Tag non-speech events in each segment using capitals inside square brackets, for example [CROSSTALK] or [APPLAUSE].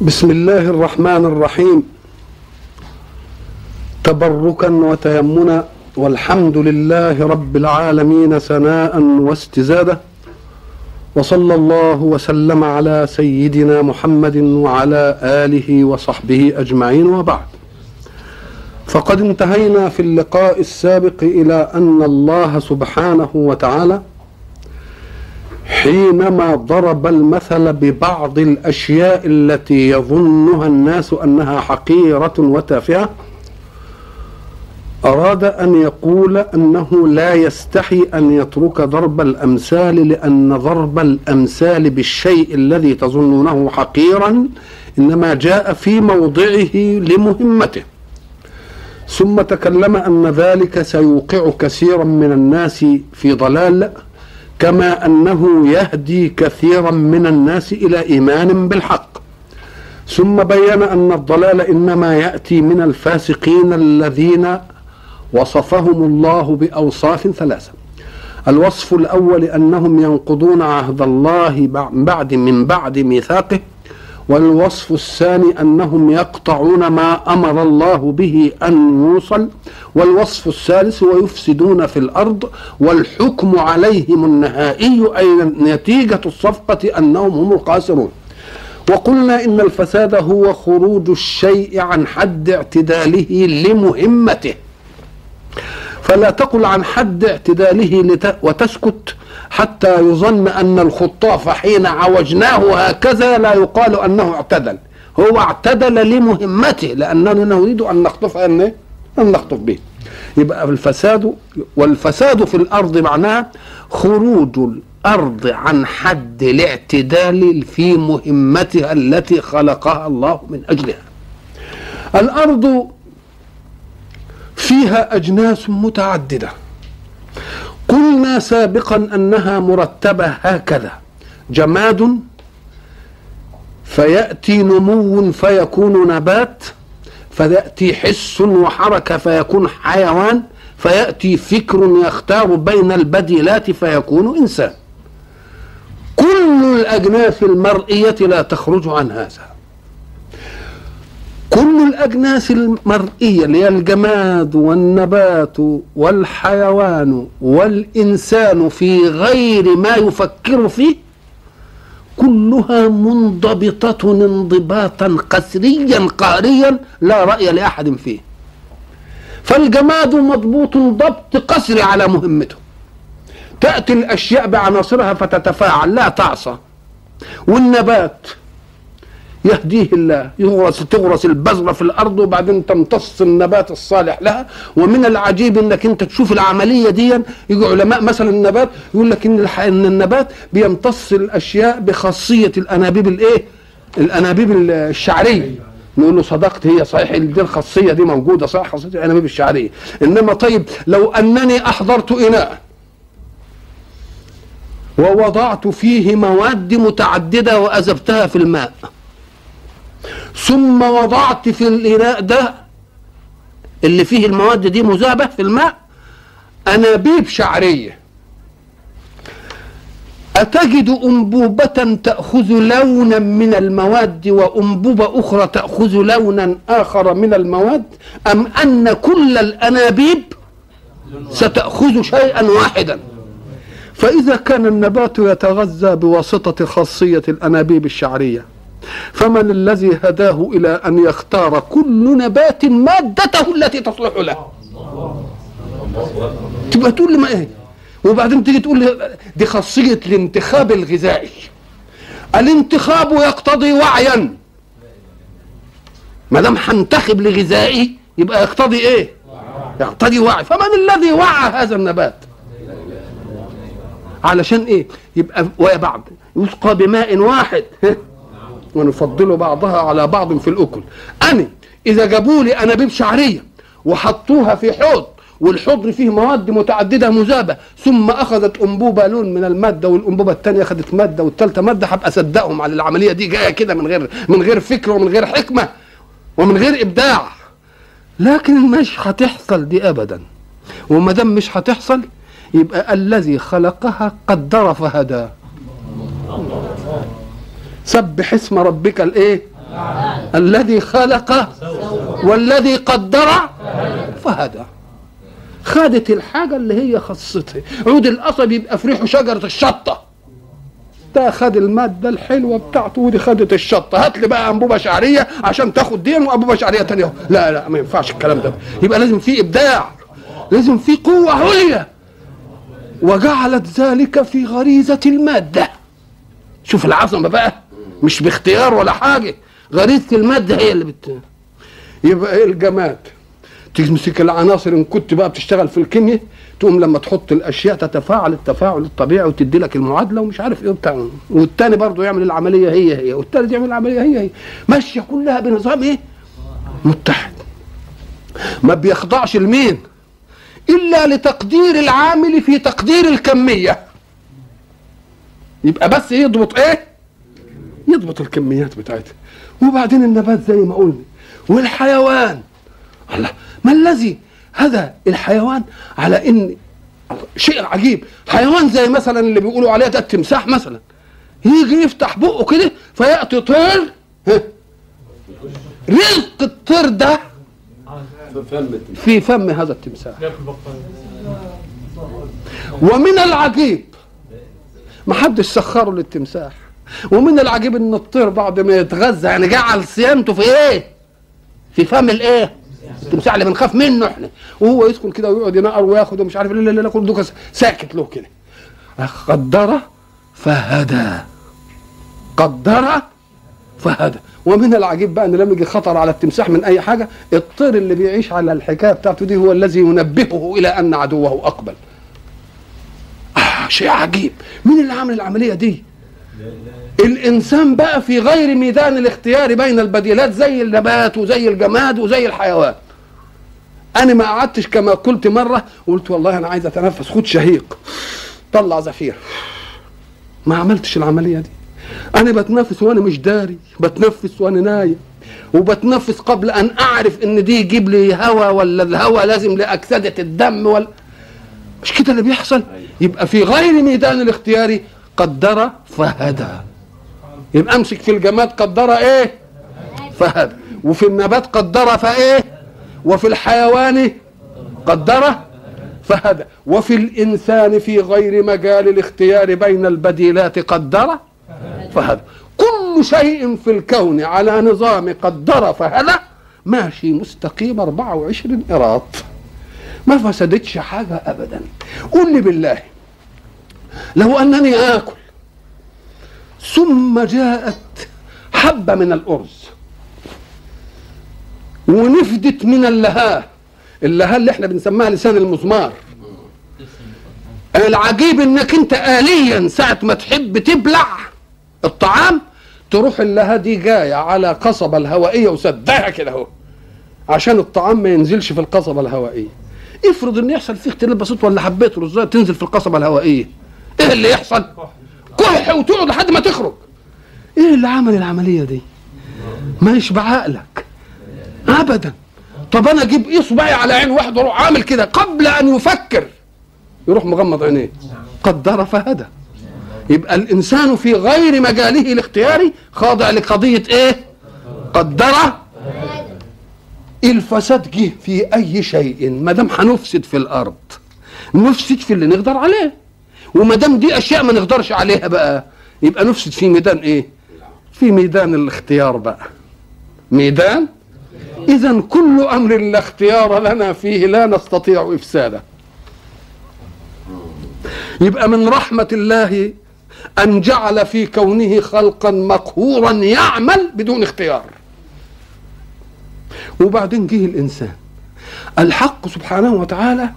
بسم الله الرحمن الرحيم. تبركا وتيمنا. والحمد لله رب العالمين ثناء واستزادة. وصلى الله وسلم على سيدنا محمد وعلى آله وصحبه أجمعين وبعد. فقد انتهينا في اللقاء السابق إلى أن الله سبحانه وتعالى حينما ضرب المثل ببعض الأشياء التي يظنها الناس أنها حقيرة وتافهة أراد أن يقول أنه لا يستحي أن يترك ضرب الأمثال لأن ضرب الأمثال بالشيء الذي تظنونه حقيرا إنما جاء في موضعه لمهمته. ثم تكلم أن ذلك سيوقع كثيرا من الناس في ضلال كما أنه يهدي كثيرا من الناس إلى إيمان بالحق. ثم بين أن الضلال إنما يأتي من الفاسقين الذين وصفهم الله بأوصاف ثلاثة. الوصف الأول أنهم ينقضون عهد الله بعد من بعد ميثاقه والوصف الثاني أنهم يقطعون ما أمر الله به أن يوصل والوصف الثالث ويفسدون في الأرض والحكم عليهم النهائي أي نتيجة الصفقة أنهم هم الخاسرون. وقلنا إن الفساد هو خروج الشيء عن حد اعتداله لمهمته. فلا تقل عن حد اعتداله. وتسكت حتى يظن أن الخطاف حين عوجناه هكذا لا يقال أنه اعتدل هو اعتدل لمهمته لأننا نريد أن نخطف ان أن نخطف به يبقى الفساد والفساد في الأرض معناها خروج الأرض عن حد الاعتدال في مهمتها التي خلقها الله من أجلها الأرض فيها أجناس متعددة. قلنا سابقا أنها مرتبة هكذا. جماد فيأتي نمو فيكون نبات فيأتي حس وحركة فيكون حيوان فيأتي فكر يختار بين البديلات فيكون إنسان. كل الأجناس المرئية لا تخرج عن هذا. كل الأجناس المرئية اللي هي الجماد والنبات والحيوان والإنسان في غير ما يفكر فيه كلها منضبطة انضباطا قسريا قهريا لا رأي لأحد فيه. فالجماد مضبوط ضبط قسري على مهمته. تأتي الأشياء بعناصرها فتتفاعل لا تعصى. والنبات يهديه الله يغرس تغرس البذره في الأرض وبعدين تمتص النبات الصالح لها. ومن العجيب إنك أنت تشوف العملية دي يجي علماء مثلا النبات يقول لك إن إن النبات بيمتص الأشياء بخاصية الأنابيب الإيه؟ الأنابيب الشعرية. نقول له صدقت هي صحيح دي الخاصية دي موجودة صح خاصية الأنابيب الشعرية. إنما طيب لو أنني أحضرت إناء ووضعت فيه مواد متعددة واذبتها في الماء ثم وضعت في الإناء ده اللي فيه المواد دي مذابة في الماء أنابيب شعرية. أتجد أنبوبة تأخذ لونا من المواد وأنبوبة أخرى تأخذ لونا آخر من المواد أم أن كل الأنابيب ستأخذ شيئا واحدا؟ فإذا كان النبات يتغذى بواسطة خاصية الأنابيب الشعرية فمن الذي هداه إلى أن يختار كل نبات مادته التي تصلح له. تبقى تقول لي ما إيه؟ وبعدين تيجي تقول لي دي خاصية الانتخاب الغذائي. الانتخاب يقتضي وعيا. ما دام هنتخب لغذائي يبقى يقتضي إيه؟ يقتضي وعي. فمن الذي وعى هذا النبات؟ علشان إيه؟ يبقى وبعد يسقى بماء واحد. [LAUGHS] ونفضل بعضها على بعض في الأكل. أنا إذا جابوا لي أنابيب شعرية وحطوها في حوض والحوض فيه مواد متعددة مذابة ثم أخذت أنبوبة لون من المادة والأنبوبة الثانية أخذت مادة والثالثه مادة هبقى أصدقهم على العملية دي جاية كده من غير من غير فكر ومن غير حكمة ومن غير إبداع. لكن مش هتحصل دي ابدا. وما دام مش هتحصل يبقى الذي خلقها قدر فهدى سبح اسم ربك الايه؟ الذي خلق والذي قدر فهدى. خدت الحاجة اللي هي خصتها. عود القصب يبقى في ريحه شجرة الشطة. ده خد المادة الحلوة بتاعته ودي خدت الشطة. هات لي بقى أنبوبة شعرية عشان تاخد دي وأنبوبة شعرية تانية لا لا ما ينفعش الكلام ده. يبقى لازم في إبداع. لازم في قوة عليا. وجعلت ذلك في غريزة المادة. شوف العظمة بقى. مش باختيار ولا حاجة غريزة المادة هي اللي بت يبقى إيه الجماد تمسك العناصر إن كنت بقى بتشتغل في الكيمياء تقوم لما تحط الأشياء تتفاعل التفاعل الطبيعي وتدي لك المعادلة ومش عارف إيه وبتاع والتاني برضه يعمل العملية هي هي والتالت يعمل العملية هي هي ماشية كلها بنظام إيه؟ متحد ما بيخضعش لمين؟ إلا لتقدير العامل في تقدير الكمية يبقى بس يضبط إيه؟ يضبط الكميات بتاعتها. وبعدين النبات زي ما قلنا والحيوان. الله ما الذي؟ هذا الحيوان على إن شيء عجيب. حيوان زي مثلا اللي بيقولوا عليه ده التمساح مثلا. يجي يفتح بقه كده فيأتي طير. رزق الطير ده في فم هذا التمساح. ومن العجيب ما حدش سخره للتمساح. ومن العجيب إن الطير بعد ما يتغذى يعني جعل صيانته في إيه؟ في فم الإيه؟ التمساح اللي بنخاف منه إحنا. وهو يدخل كده ويقعد ينقر وياخد ومش عارف لا لا لا كل ساكت له كده. قدر فهدى. قدر فهدى. ومن العجيب بقى إن لما يجي خطر على التمساح من أي حاجة الطير اللي بيعيش على الحكاية بتاعته دي هو الذي ينبهه إلى أن عدوه أقبل. آه شيء عجيب. مين اللي عمل العملية دي؟ الإنسان بقى في غير ميدان الاختيار بين البديلات زي النبات وزي الجماد وزي الحيوان. أنا ما قعدتش كما قلت مرة قلت والله أنا عايز أتنفس خد شهيق. طلع زفير. ما عملتش العملية دي. أنا بتنفس وأنا مش داري بتنفس وأنا نايم. وبتنفس قبل أن أعرف إن دي يجيب لي هواء ولا الهواء لازم لأكسدة الدم ولا مش كده اللي بيحصل؟ يبقى في غير ميدان الاختيار قدر فهدى. يبقى امسك في الجماد قدر إيه؟ فهدى. وفي النبات قدر فايه؟ وفي الحيوان قدر فهدى. وفي الإنسان في غير مجال الاختيار بين البديلات قدر فهدى. كل شيء في الكون على نظام قدر فهدى. ماشي مستقيم 24 قراط ما فسدتش حاجة أبدا. قل لي بالله لو أنني آكل. ثم جاءت حبة من الأرز ونفدت من اللهاه اللهاه اللي إحنا بنسميها لسان المزمار. العجيب إنك أنت آليا ساعة ما تحب تبلع الطعام تروح اللهاه دي جاية على قصبة الهوائية وسدها كده اهو عشان الطعام ما ينزلش في القصبة الهوائية. افرض إن يحصل فيه اختلاف بسيط ولا حبيت رزايه تنزل في القصبة الهوائية. إيه اللي يحصل. كح وتقعد لحد ما تخرج. إيه اللي عمل العملية دي؟ مش بعقلك ابدا. طب أنا أجيب إصبعي على عين واحد وأروح عامل كده قبل أن يفكر. يروح مغمض عينيه. قدر فهدى يبقى الإنسان في غير مجاله الاختياري خاضع لقضية إيه؟ قدر. الفساد جه في أي شيء. ما دام هنفسد في الأرض. نفسد في اللي نقدر عليه. وما دام دي أشياء ما نقدرش عليها بقى يبقى نفسد في ميدان إيه؟ في ميدان الاختيار بقى. ميدان؟ اذا كل أمر لا اختيار لنا فيه لا نستطيع إفساده. يبقى من رحمة الله أن جعل في كونه خلقا مقهورا يعمل بدون اختيار. وبعدين جه الإنسان. الحق سبحانه وتعالى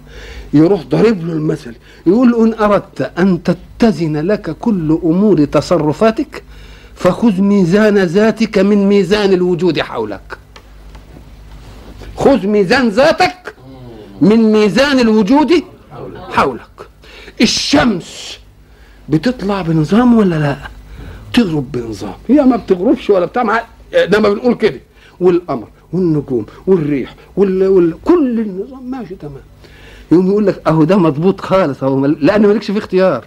يروح ضارب له المثل. يقول له إن أردت أن تتزن لك كل أمور تصرفاتك فخذ ميزان ذاتك من ميزان الوجود حولك. خذ ميزان ذاتك من ميزان الوجود حولك. الشمس بتطلع بنظام ولا لا؟ تغرب بنظام. هي ما بتغربش ولا بتاع مع انما بنقول كده. والقمر والنجوم والريح وال... وال... كل النظام ماشي تمام. يقوم يقول لك أهو ده مضبوط خالص أهو مل... لأن مالكش فيه اختيار.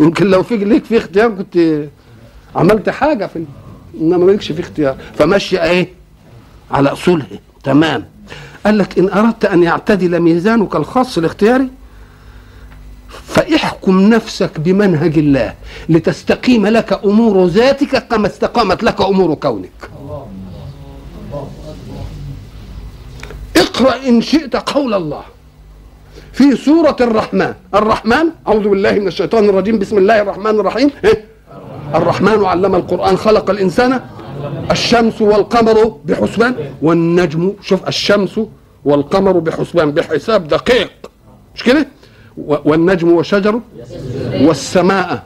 يمكن لو في ليك فيه اختيار كنت عملت حاجة في إنما مالكش في اختيار. فمشي إيه؟ على اصولها تمام. قال لك إن أردت أن يعتدل ميزانك الخاص الاختياري فاحكم نفسك بمنهج الله لتستقيم لك أمور ذاتك كما استقامت لك أمور كونك. اقرأ إن شئت قول الله. في سورة الرحمن. الرحمن أعوذ بالله من الشيطان الرجيم. بسم الله الرحمن الرحيم. إيه؟ الرحمن علم القرآن خلق الإنسان الشمس والقمر بحسبان والنجم شوف الشمس والقمر بحسبان بحساب دقيق. مش كده؟ والنجم والشجر والسماء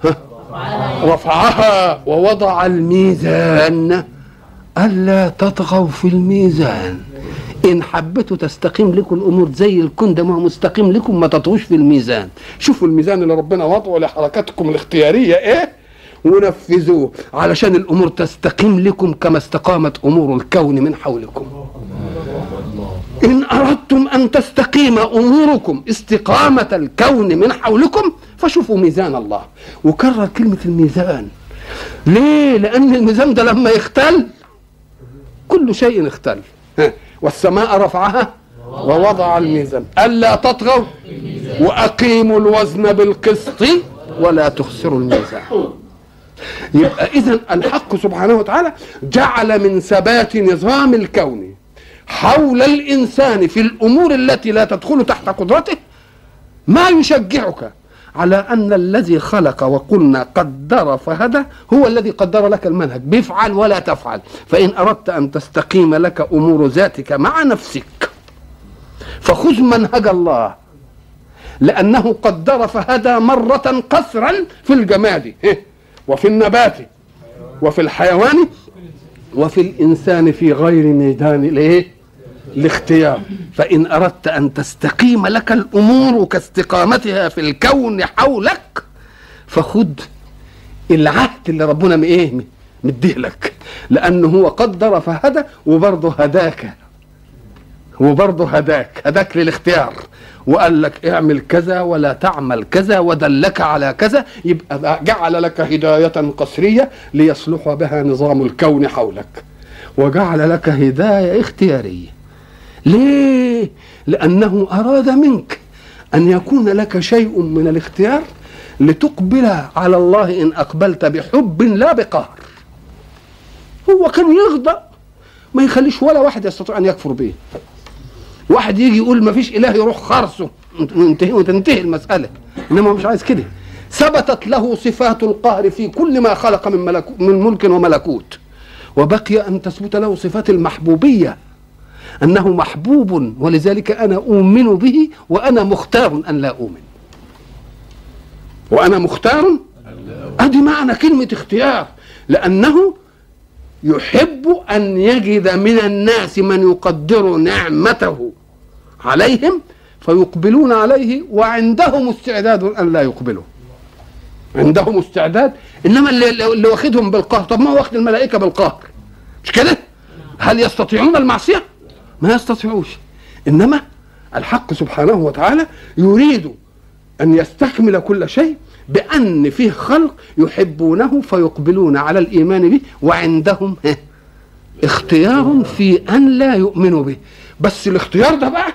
رفعها ووضع الميزان. ألا تطغوا في الميزان. إن حبيتوا تستقيم لكم الأمور زي الكون ده ما هو مستقيم لكم ما تطغوش في الميزان. شوفوا الميزان اللي ربنا وضعه لحركاتكم الاختيارية إيه؟ ونفذوه علشان الأمور تستقيم لكم كما استقامت أمور الكون من حولكم. إن أردتم أن تستقيم أموركم استقامة الكون من حولكم فشوفوا ميزان الله. وكرر كلمة الميزان. ليه؟ لأن الميزان ده لما يختل كل شيء اختل. والسماء رفعها ووضع الميزان. ألا تطغوا؟ وأقيموا الوزن بالقسط ولا تخسروا الميزان. يبقى إذا الحق سبحانه وتعالى جعل من ثبات نظام الكون حول الإنسان في الأمور التي لا تدخل تحت قدرته ما يشجعك. على أن الذي خلق وقلنا قدر فهدى هو الذي قدر لك المنهج. بفعل ولا تفعل. فإن أردت أن تستقيم لك أمور ذاتك مع نفسك فخذ منهج الله. لأنه قدر فهدى مرة قسرا في الجماد وفي النبات وفي الحيوان وفي الإنسان في غير ميدان الإيه؟ الاختيار. فإن أردت أن تستقيم لك الأمور كاستقامتها في الكون حولك فخذ العهد اللي ربنا إيه مديه لك. لأنه هو قدر فهدى وبرضه هداك. وبرضه هداك هداك للاختيار. وقال لك اعمل كذا ولا تعمل كذا ودلك على كذا يبقى جعل لك هداية قسرية ليصلح بها نظام الكون حولك. وجعل لك هداية اختيارية. ليه؟ لأنه أراد منك أن يكون لك شيء من الاختيار لتقبل على الله إن أقبلت بحب لا بقهر. هو كان يغضب ما يخليش ولا واحد يستطيع أن يكفر به. واحد يجي يقول ما فيش إله يروح خرسه وتنتهي المسألة. إنما مش عايز كده. ثبتت له صفات القهر في كل ما خلق من ملك من ملك وملكوت. وبقي أن تثبت له صفات المحبوبية. أنه محبوب ولذلك أنا أؤمن به وأنا مختار أن لا أؤمن. وأنا مختار؟ أدي معنى كلمة اختيار لأنه يحب أن يجد من الناس من يقدر نعمته عليهم فيقبلون عليه وعندهم استعداد أن لا يقبلوا عندهم استعداد؟ إنما اللي, اللي واخدهم بالقهر طب ما هو واخد الملائكة بالقهر؟ مش كده؟ هل يستطيعون المعصية؟ ما يستطيعوش. إنما الحق سبحانه وتعالى يريد أن يستكمل كل شيء بأن فيه خلق يحبونه فيقبلون على الإيمان به وعندهم اختيار في أن لا يؤمنوا به. بس الاختيار ده بقى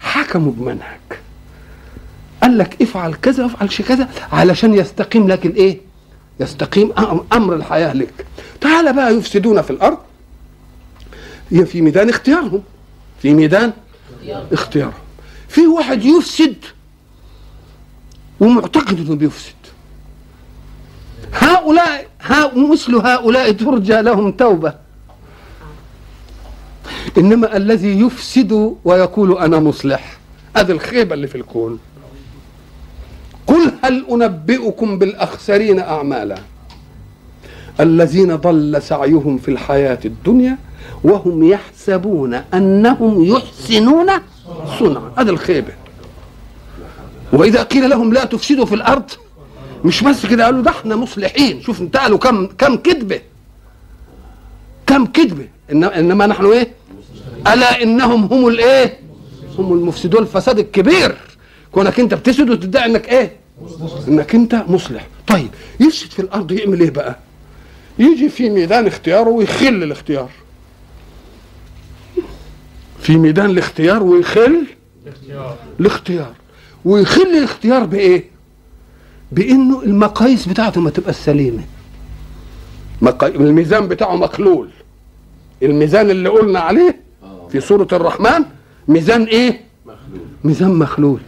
حكموا بمنهج. قال لك افعل كذا افعل كذا علشان يستقيم. لك الايه يستقيم أمر الحياة لك. تعال بقى يفسدون في الأرض. في ميدان اختيارهم. في ميدان اختيارهم في واحد يفسد ومعتقد إنه بيفسد. هؤلاء مثل هؤلاء ترجى لهم توبة. إنما الذي يفسد ويقول أنا مصلح. هذه الخيبة اللي في الكون. قل هل أنبئكم بالأخسرين أعمالا؟ الذين ضل سعيهم في الحياة الدنيا وهم يحسبون أنهم يحسنون صنعا. هذا الخيبة. وإذا قيل لهم لا تفسدوا في الأرض مش بس كده قالوا ده إحنا مصلحين. شوف انتقلوا. كم كم كذبه كم كذبه إنما نحن إيه؟ ألا إنهم هم الإيه؟ هم المفسدون. الفساد الكبير. كونك أنت بتسد وتدعي إنك إيه؟ إنك أنت مصلح. طيب يفسد في الأرض يعمل إيه بقى؟ يجي في ميدان اختياره ويخل الاختيار. في ميدان الاختيار ويخل الاختيار. ويخل الاختيار بإيه؟ بإنه المقاييس بتاعته ما تبقى سليمة. الميزان بتاعه مخلول. الميزان اللي قلنا عليه في سورة الرحمن ميزان إيه؟ مخلول. ميزان مخلول.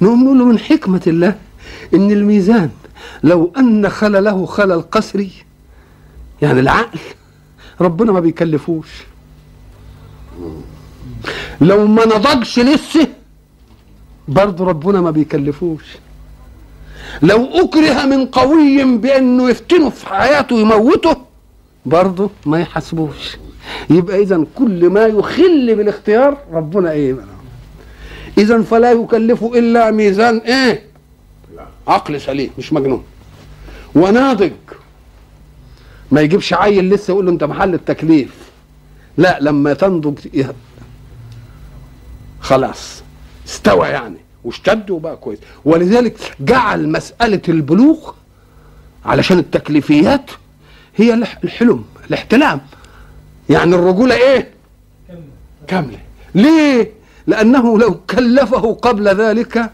نقوم نقول من حكمة الله إن الميزان لو أن خلله خلل قسري يعني العقل ربنا ما بيكلفوش. لو ما نضجش لسه برضه ربنا ما بيكلفوش. لو أكره من قوي بأنه يفتنه في حياته يموته برضه ما يحاسبوش. يبقى اذا كل ما يخل بالاختيار ربنا إيه اذا فلا يكلف إلا ميزان إيه؟ عقل سليم مش مجنون. وناضج. ما يجيبش عيل لسه يقول له أنت محل التكليف. لا لما تنضج خلاص. استوى يعني. واشتد وبقى كويس. ولذلك جعل مسألة البلوغ علشان التكليفيات هي الحلم الاحتلام. يعني الرجولة إيه؟ كاملة. ليه؟ لأنه لو كلفه قبل ذلك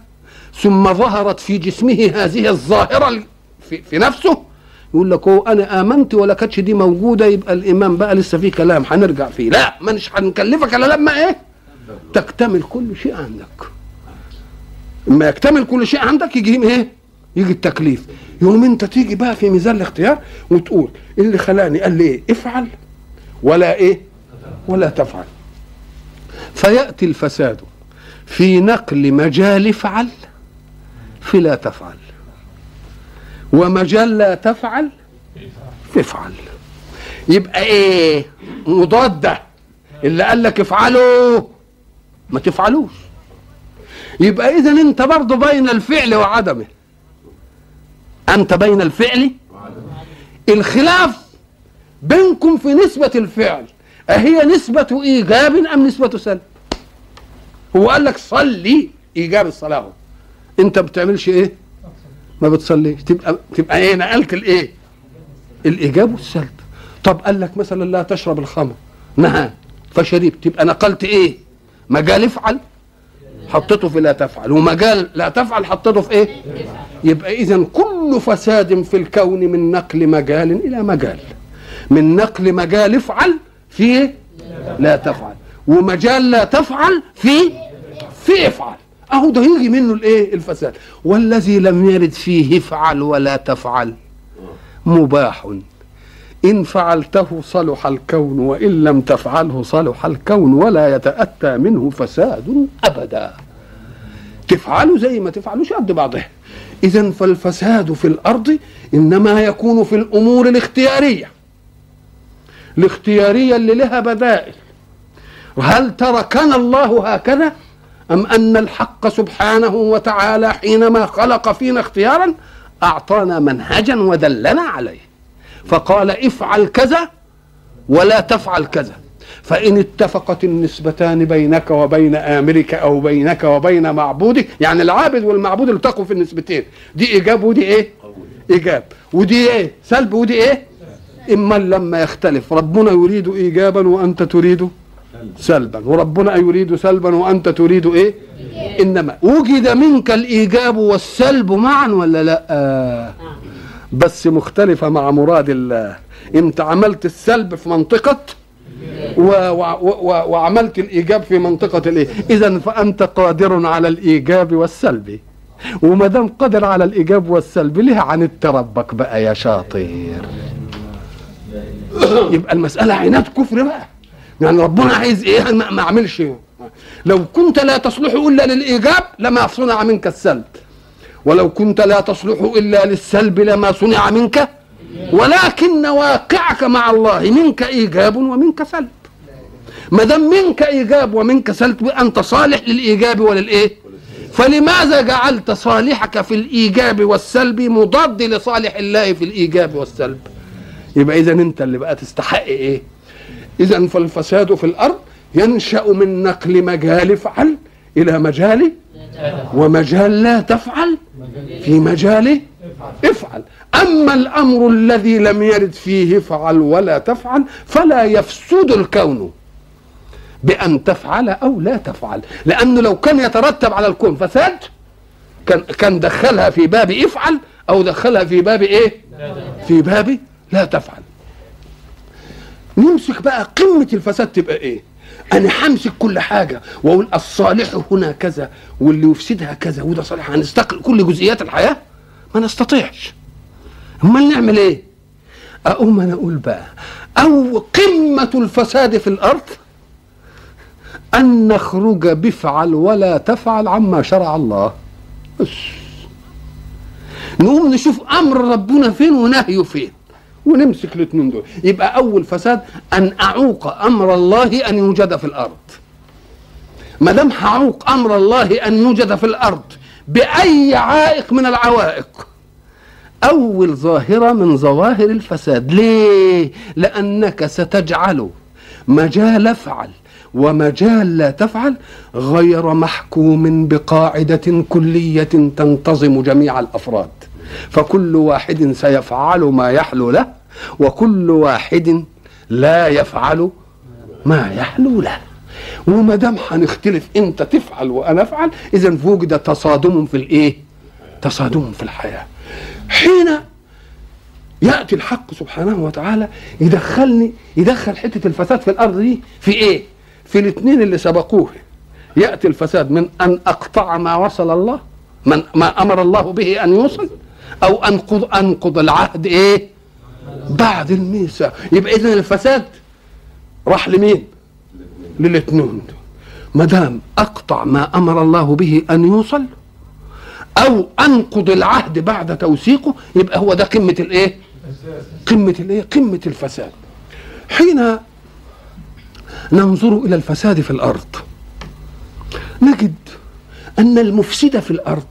ثم ظهرت في جسمه هذه الظاهرة في, في نفسه يقول لك هو أنا آمنت ولا كانتش دي موجودة يبقى الايمان بقى لسه فيه كلام هنرجع فيه. لا مش هنكلفك إلا لما إيه؟ تكتمل كل شيء عندك. لما يكتمل كل شيء عندك يجي إيه؟ يجي التكليف. يوم أنت تيجي بقى في ميزان الاختيار وتقول اللي خلاني قال لي إيه افعل ولا إيه؟ ولا تفعل. فيأتي الفساد في نقل مجال افعل في لا تفعل. ومجال لا تفعل افعل. يبقى إيه؟ مضادة. اللي قال لك افعلوا ما تفعلوش. يبقى اذا أنت برضه بين الفعل وعدمه. أنت بين الفعل الخلاف بينكم في نسبة الفعل. أهي نسبة إيجاب أم نسبة سلب؟ هو قال لك صلي إيجاب الصلاة. أنت بتعملش إيه؟ ما بتصليش. تبقى تبقى إيه؟ نقلت الإيه الإيجاب والسلب. طب قال لك مثلا لا تشرب الخمر. نهى. فشربت. تبقى نقلت إيه؟ مجال افعل حطيته في لا تفعل. ومجال لا تفعل حطيته في إيه؟ يبقى اذا كل فساد في الكون من نقل مجال إلى مجال. من نقل مجال افعل في لا تفعل. ومجال لا تفعل في في افعل أهو ده يجي منه الإيه؟ الفساد. والذي لم يرد فيه افعل ولا تفعل. مباح. إن فعلته صلح الكون وإن لم تفعله صلح الكون ولا يتأتى منه فساد أبدا. تفعلوا زي ما تفعلوش قد بعضها إذا فالفساد في الأرض إنما يكون في الأمور الاختيارية. الاختيارية اللي لها بدائل. وهل تركنا الله هكذا؟ أم أن الحق سبحانه وتعالى حينما خلق فينا اختيارا أعطانا منهجا ودلنا عليه. فقال افعل كذا ولا تفعل كذا. فإن اتفقت النسبتان بينك وبين آمرك أو بينك وبين معبودك يعني العابد والمعبود التقوا في النسبتين دي إيجاب ودي إيه؟ إيجاب. ودي إيه؟ سلب ودي إيه؟ إما لما يختلف. ربنا يريد إيجابا وأنت تريد سلبا. وربنا يريد سلبا وأنت تريد إيه؟ إنما. وجد منك الإيجاب والسلب معا ولا لأ؟ آه. بس مختلفة مع مراد الله. انت عملت السلب في منطقة و و و وعملت الإيجاب في منطقة الإيه. إذا فأنت قادر على الإيجاب والسلب. وما دام قادر على الإيجاب والسلب ليه عندت ربك بقى يا شاطر [COUGHS] يبقى المسألة عناد كفر بقى. يعني ربنا عايز إيه؟ ما أعملش. لو كنت لا تصلح إلا للإيجاب لما صنع منك السلب. ولو كنت لا تصلح إلا للسلب لما صنع منك ولكن واقعك مع الله منك إيجاب ومنك سلب. ما دام منك إيجاب ومنك سلب أنت صالح للإيجاب وللإيه؟ فلماذا جعلت صالحك في الإيجاب والسلب مضاد لصالح الله في الإيجاب والسلب؟ يبقى إذا أنت اللي بقى تستحق إيه؟ إذا فالفساد في الأرض ينشأ من نقل مجال فعل إلى مجال ومجال لا تفعل في مجال افعل أما الأمر الذي لم يرد فيه افعل ولا تفعل فلا يفسد الكون بأن تفعل أو لا تفعل لأنه لو كان يترتب على الكون فساد كان كان دخلها في باب افعل أو دخلها في باب إيه؟ في باب لا تفعل نمسك بقى قمة الفساد تبقى إيه؟ أنا همسك كل حاجة وأقول الصالح هنا كذا واللي يفسدها كذا وده صالح. هنستقل كل جزئيات الحياة؟ ما نستطيعش. أمال نعمل إيه؟ أقوم أنا أقول بقى أو قمة الفساد في الأرض؟ أن نخرج بفعل ولا تفعل عما شرع الله. بس. نقوم نشوف أمر ربنا فين ونهيه فين. ونمسك الاثنين دول. يبقى أول فساد أن أعوق أمر الله أن يوجد في الأرض. ما دام هعوق أمر الله أن يوجد في الأرض بأي عائق من العوائق أول ظاهرة من ظواهر الفساد. ليه؟ لأنك ستجعل مجال افعل ومجال لا تفعل غير محكوم بقاعدة كلية تنتظم جميع الأفراد. فكل واحد سيفعل ما يحلو له وكل واحد لا يفعل ما يحلو له وما دام هنختلف انت تفعل وأنا افعل اذا وجد تصادم في الايه؟ تصادم في الحياة حين يأتي الحق سبحانه وتعالى يدخلني يدخل حتة الفساد في الأرض دي في إيه؟ في الاثنين اللي سبقوه يأتي الفساد من أن أقطع ما وصل الله من ما أمر الله به أن يوصل أو انقض أنقض العهد إيه؟ بعد الميثاق. يبقى اذا الفساد راح لمين؟ للاثنين ما دام أقطع ما أمر الله به أن يوصل أو أنقض العهد بعد توثيقه يبقى هو ده قمة الإيه؟ قمة الإيه؟ قمة الفساد. حين ننظر إلى الفساد في الأرض نجد أن المفسد في الأرض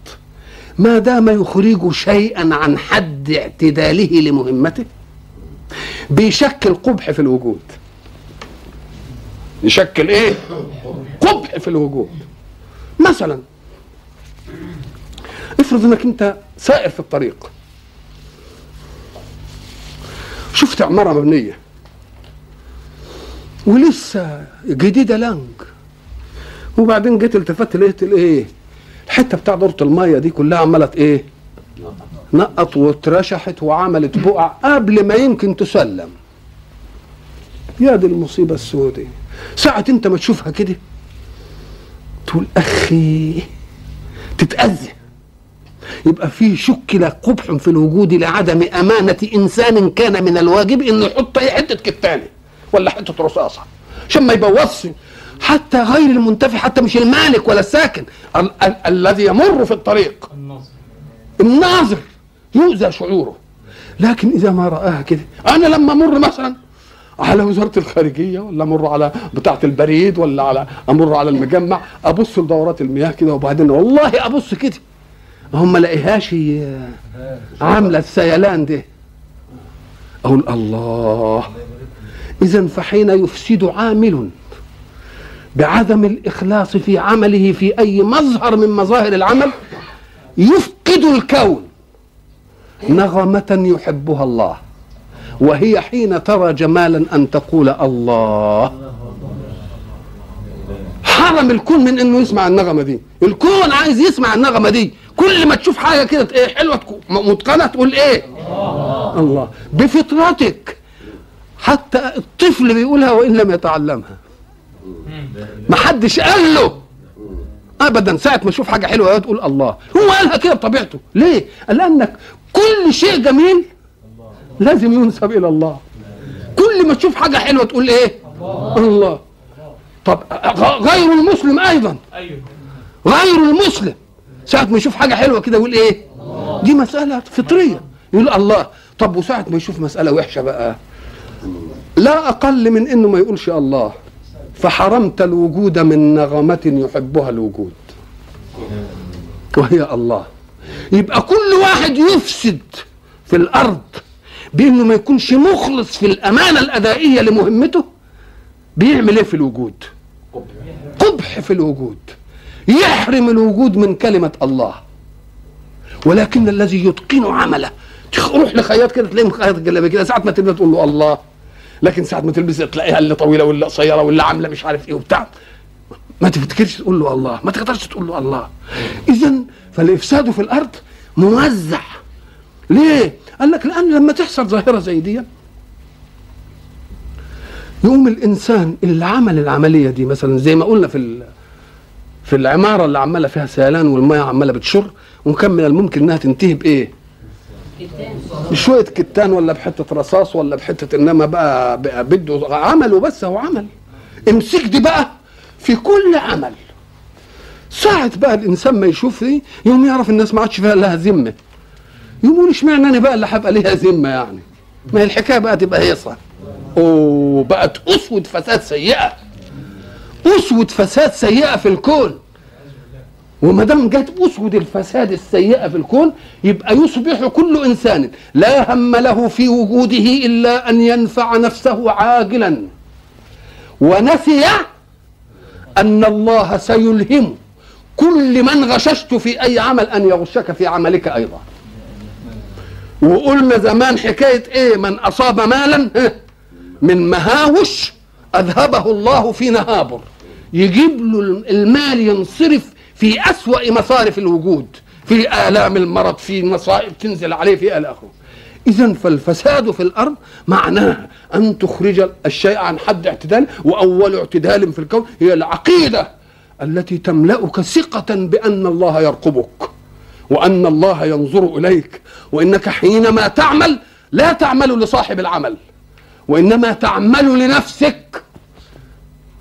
ما دام يخرج شيئا عن حد اعتداله لمهمته بيشكل قبح في الوجود. يشكل إيه؟ قبح في الوجود. مثلا افرض إنك أنت سائر في الطريق. شفت عمارة مبنية. ولسه جديدة لانج. وبعدين جيت التفت لقيت الإيه؟ الحته بتاع دورة المية دي كلها عملت إيه؟ نقط واترشحت وعملت بقع قبل ما يمكن تسلم. يا دي المصيبة السوداء. ساعة أنت ما تشوفها كده تقول أخي تتأذى. يبقى في شكل قبح في الوجود لعدم أمانة إنسان كان من الواجب إنه يحط أي حتة كتانة ولا حتة رصاصة. عشان ما يبوظش. حتى غير المنتفع حتى مش المالك ولا الساكن ال- ال- الذي يمر في الطريق. الناظر. يؤذى شعوره. لكن إذا ما رآها كده أنا لما أمر مثلا على وزارة الخارجية ولا أمر على بتاعة البريد ولا على أمر على المجمع أبص لدورات المياه كده وبعدين والله أبص كده. هم لاقيهاش عاملة السيلان دي. أقول الله. اذا فحين يفسد عامل بعدم الإخلاص في عمله في أي مظهر من مظاهر العمل يفقد الكون. نغمة يحبها الله وهي حين ترى جمالا أن تقول الله. حرم الكون من إنه يسمع النغمة دي. الكون عايز يسمع النغمة دي. كل ما تشوف حاجة كده إيه حلوة متقنة تقول إيه؟ الله, الله. بفطرتك. حتى الطفل بيقولها وإن لم يتعلمها. ما حدش قال له. ابدا ساعة ما يشوف حاجة حلوة تقول الله. هو قالها كده بطبيعته. ليه؟ قال لأنك كل شيء جميل لازم ينسب إلى الله. كل ما تشوف حاجة حلوة تقول إيه؟ الله. طب غ- غير المسلم أيضا. غير المسلم. ساعة ما يشوف حاجة حلوة كده يقول إيه؟ دي مسألة فطرية. يقول الله. طب وساعة ما يشوف مسألة وحشة بقى؟ لا أقل من إنه ما يقولش الله. فحرمت الوجود من نغمة يحبها الوجود. وهي الله. يبقى كل واحد يفسد في الأرض بإنه ما يكونش مخلص في الأمانة الأدائية لمهمته. بيعمل إيه في الوجود؟ قبح في الوجود. يحرم الوجود من كلمة الله. ولكن الذي يتقن عمله. روح لخياط كده تلاقيه مخيط الجلابيه كده ساعة ما تلبس تقول له الله. لكن ساعه ما تلبس تلاقيها اللي طويلة واللي قصيرة واللي عاملة مش عارف إيه وبتاع. ما تفتكرش تقول له الله ما تقدرش تقول له الله. اذا فالإفساد في الأرض موزع. ليه؟ قال لك لأن لما تحصل ظاهرة زي دي يقوم الإنسان اللي عمل العملية دي مثلا زي ما قلنا في في العمارة اللي عمالة فيها سيلان والميه عمالة بتشر وكان من الممكن إنها تنتهي بإيه؟ بشويه كتان ولا بحتة رصاص ولا بحتة إنما بقى, بده عمله بس هو عمل. امسك دي بقى في كل عمل. ساعة بقى الإنسان ما يشوف دي يوم يعرف الناس ما عادش فيها لها ذمة. يقول اشمعنى أنا بقى اللي هبقى ليها ذمة يعني؟ ما هي الحكاية بقى تبقى هيصة وبقت أسود فساد سيئة. أسود فساد سيئة في الكون. وما دام جت أسود الفساد السيئة في الكون يبقى يصبح كل إنسان لا هم له في وجوده إلا أن ينفع نفسه عاجلا. ونسي أن الله سيلهم كل من غششت في أي عمل أن يغشك في عملك أيضا. وقلنا زمان حكاية إيه؟ من أصاب مالا من مهاوش أذهبه الله في نهابر يجيب له المال ينصرف في أسوأ مصارف الوجود في آلام المرض في مصائب تنزل عليه في آخره إذا فالفساد في الأرض معناه أن تخرج الشيء عن حد اعتدال وأول اعتدال في الكون هي العقيدة التي تملأك ثقة بأن الله يرقبك وأن الله ينظر إليك وإنك حينما تعمل لا تعمل لصاحب العمل وإنما تعمل لنفسك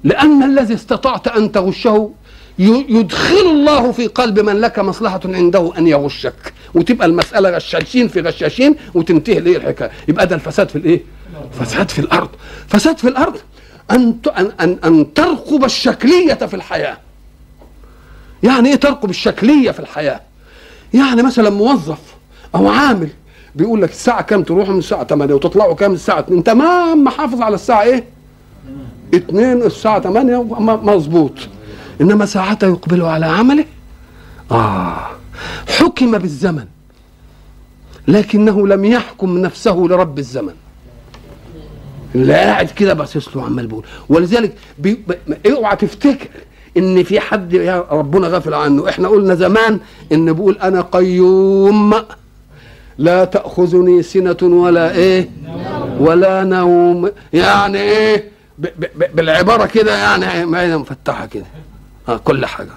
لأن الذي استطعت أن تغشه يدخل الله في قلب من لك مصلحة عنده أن يغشك. وتبقى المسألة غشاشين في غشاشين وتنتهي ليه الحكاية؟ يبقى ده الفساد في الإيه؟ فساد في الأرض. فساد في الأرض. أن أن أن, أن ترقب الشكلية في الحياة. يعني إيه ترقب الشكلية في الحياة؟ يعني مثلا موظف أو عامل بيقول لك الساعة كام تروحوا من الساعة 8 وتطلعوا كام الساعة 2 تمام محافظ على الساعة إيه؟ 2 الساعة 8 مظبوط. إنما ساعتها يقبل على عمله. آه حكم بالزمن لكنه لم يحكم نفسه لرب الزمن. اللي قاعد كده باصص له عمال بيقول. ولذلك بي... اوعى تفتكر إن في حد يا ربنا غافل عنه. إحنا قلنا زمان إن بيقول أنا قيوم لا تأخذني سنة ولا إيه ولا نوم. يعني إيه؟ ب... ب... بالعبارة كده يعني ما مفتحة كده. آه كل حاجة.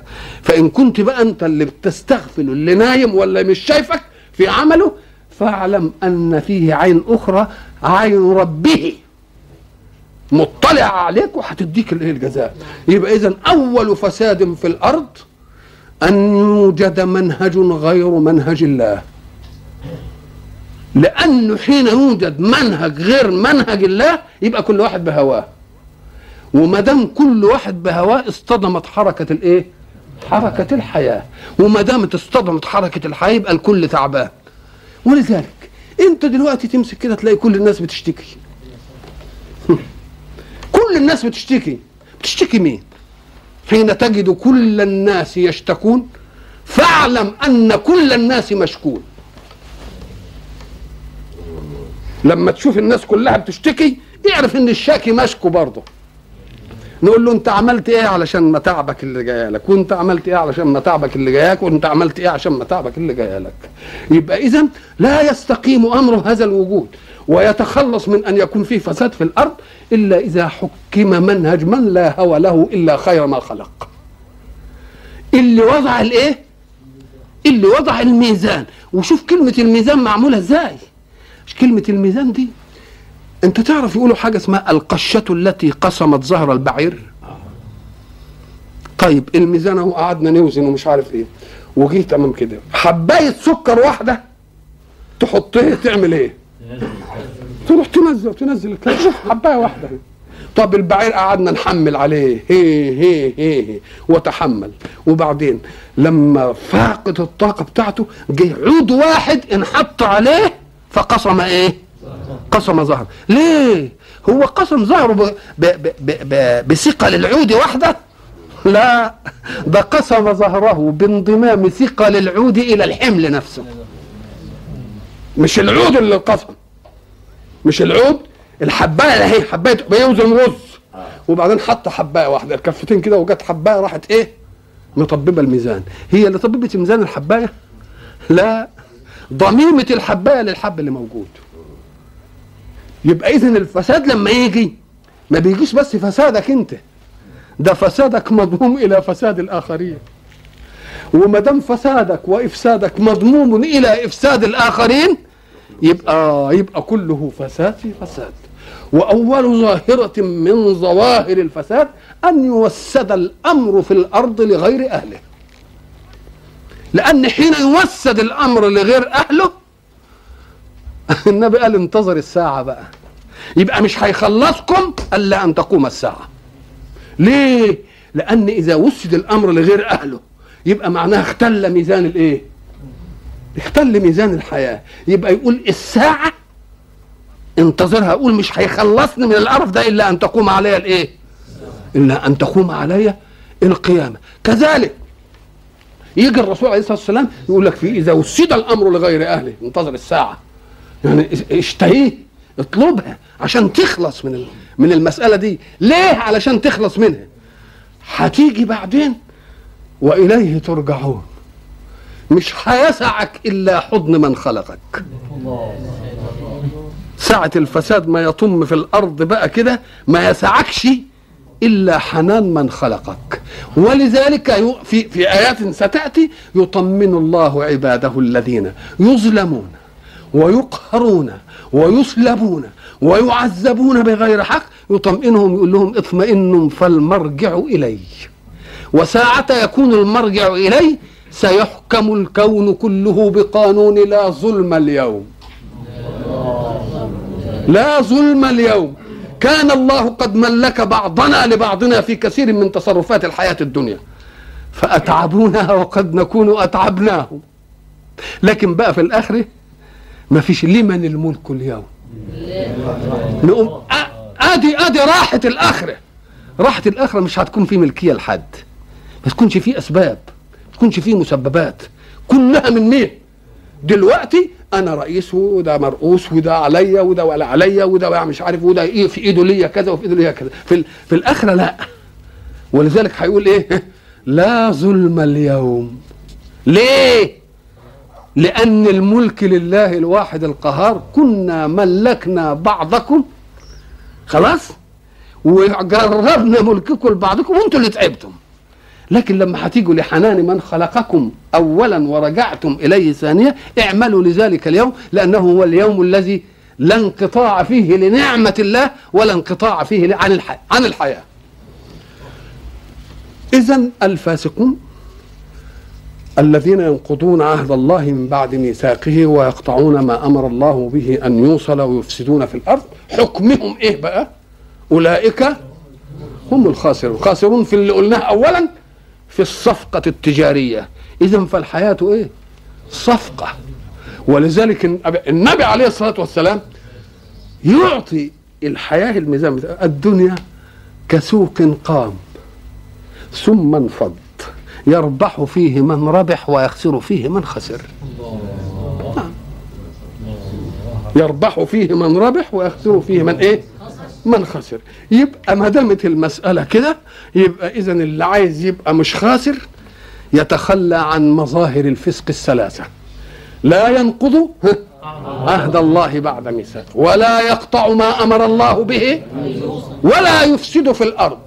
فإن كنت بقى أنت اللي بتستغفل اللي نايم ولا مش شايفك في عمله فاعلم أن فيه عين أخرى عين ربه مطلع عليك وهتديك الايه الجزاء. يبقى اذا أول فساد في الأرض أن يوجد منهج غير منهج الله. لأنه حين يوجد منهج غير منهج الله يبقى كل واحد بهواه. وما دام كل واحد بهواه اصطدمت حركة الايه؟ حركة الحياة. وما دامت اصطدمت حركة الحياة يبقى الكل تعبان. ولذلك انت دلوقتي تمسك كده تلاقي كل الناس بتشتكي. [LAUGHS] كل الناس بتشتكي. بتشتكي مين؟ حين تجد كل الناس يشتكون. فاعلم أن كل الناس مشكون. لما تشوف الناس كلها بتشتكي اعرف إن الشاكي مشكو برضه. نقول له انت عملت إيه علشان متاعبك اللي جاية لك؟ وانت عملت إيه علشان متاعبك اللي جاياك وانت عملت إيه عشان متاعبك اللي جاية لك؟ يبقى اذا لا يستقيم أمر هذا الوجود ويتخلص من أن يكون فيه فساد في الأرض إلا إذا حكم منهج من لا هوى له إلا خير ما خلق. اللي وضع الإيه؟ اللي وضع الميزان. وشوف كلمة الميزان معمولة إزاي؟ كلمة الميزان دي؟ انت تعرف يقولوا حاجة اسمها القشة التي قسمت ظهر البعير؟ طيب الميزان اهو قعدنا نوزن ومش عارف إيه. وجيت امام كده حباية سكر واحدة تحطها تعمل إيه؟ تروح تنزل تنزل حباية واحدة طب البعير قعدنا نحمل عليه. هي هي هي. وتحمل. وبعدين لما فاقت الطاقة بتاعته جه عود واحد انحط عليه فقسم إيه؟ قسم ظهره ليه؟ هو قسم ظهره بثقل العود وحده؟ لا ده قسم ظهره بانضمام ثقل العود إلى الحمل نفسه. مش العود اللي القسم مش العود الحباية هي حباية بيوزن رز وبعدين حط حباية واحدة الكفتين كده وجت حباية راحت إيه؟ مطببة الميزان. هي اللي طببت ميزان الحباية؟ لا ضميمة الحباية للحب اللي موجود. يبقى اذا الفساد لما يجي ما بيجيش بس فسادك أنت. ده فسادك مضموم إلى فساد الآخرين. وما دام فسادك وإفسادك مضموم إلى إفساد الآخرين يبقى يبقى كله فساد في فساد. وأول ظاهرة من ظواهر الفساد أن يوسد الأمر في الأرض لغير أهله. لأن حين يوسد الأمر لغير أهله [LAUGHS] النبي قال انتظر الساعة بقى. يبقى مش هيخلصكم إلا أن تقوم الساعة. ليه؟ لأن إذا وسد الأمر لغير أهله يبقى معناها اختل ميزان الإيه؟ اختل ميزان الحياة. يبقى يقول الساعة انتظرها أقول مش هيخلصني من القرف ده إلا أن تقوم علي الإيه؟ إلا أن تقوم علي القيامة. كذلك يجي الرسول عليه الصلاة والسلام يقول لك في إذا وسد الأمر لغير أهله انتظر الساعة. يعني اشتهيه اطلبها عشان تخلص من من المسألة دي. ليه؟ علشان تخلص منها. هتيجي بعدين وإليه ترجعون. مش هيسعك إلا حضن من خلقك. ساعة الفساد ما يطم في الأرض بقى كده ما يسعكش إلا حنان من خلقك. ولذلك في, في آيات ستأتي يطمن الله عباده الذين يظلمون. ويقهرون ويسلبون ويعذبون بغير حق يطمئنهم يقول لهم اطمئنوا فالمرجع إلي وساعة يكون المرجع إلي سيحكم الكون كله بقانون لا ظلم اليوم. لا ظلم اليوم. كان الله قد ملك بعضنا لبعضنا في كثير من تصرفات الحياة الدنيا. فأتعبونا وقد نكون أتعبناهم. لكن بقى في الآخرة ما فيش لمن الملك اليوم؟ نقوم. آدي آدي راحة الآخرة. راحة الآخرة مش هتكون في ملكية لحد. ما تكونش في أسباب ما تكونش في مسببات. كلها من مين؟ دلوقتي أنا رئيس وده مرؤوس وده عليا وده ولا عليا وده مش عارف وده إيه في إيده ليا كذا وفي إيده ليا كذا. في في الآخرة لا. ولذلك هيقول إيه؟ [LAUGHS] لا ظلم اليوم. ليه؟ لأن الملك لله الواحد القهار كنا ملكنا بعضكم. خلاص؟ وجربنا ملككم لبعضكم وانتوا اللي تعبتم. لكن لما هتيجوا لحنان من خلقكم اولا ورجعتم إليه ثانية اعملوا لذلك اليوم لأنه هو اليوم الذي لا انقطاع فيه لنعمة الله ولا انقطاع فيه عن الحياة عن الحياة. اذا الفاسقون الذين ينقضون عهد الله من بعد ميثاقه ويقطعون ما أمر الله به أن يوصل ويفسدون في الأرض حكمهم إيه بقى؟ أولئك هم الخاسرون. الخاسرون في اللي قلناه اولا في الصفقة التجارية. إذا فالحياة إيه؟ صفقة. ولذلك النبي عليه الصلاة والسلام يعطي الحياة الميزان الدنيا كسوق قام ثم انفض. يربح فيه من ربح ويخسر فيه من خسر. نعم. يربح فيه من ربح ويخسر فيه من إيه؟ من خسر. يبقى ما دامت المسألة كده يبقى إذا اللي عايز يبقى مش خاسر يتخلى عن مظاهر الفسق الثلاثة. لا ينقض عهد الله بعد ميثاقه ولا يقطع ما أمر الله به ولا يفسد في الأرض.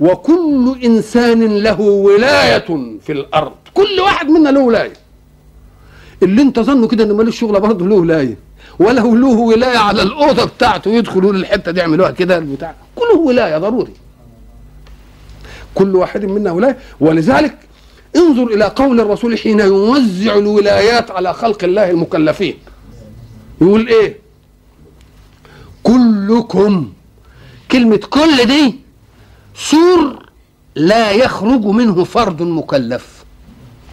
وكل إنسان له ولاية في الأرض. كل واحد منا له ولاية. اللي انت ظنه كده إنه مالوش شغله برضه له ولاية. وله له ولاية على الأوضة بتاعته يدخلوا للحته دي يعملوها كده البتاع. كله ولاية ضروري. كل واحد منا ولاية. ولذلك انظر إلى قول الرسول حين يوزع الولايات على خلق الله المكلفين. يقول إيه؟ كلكم. كلمة كل دي سور لا يخرج منه فرد مكلف.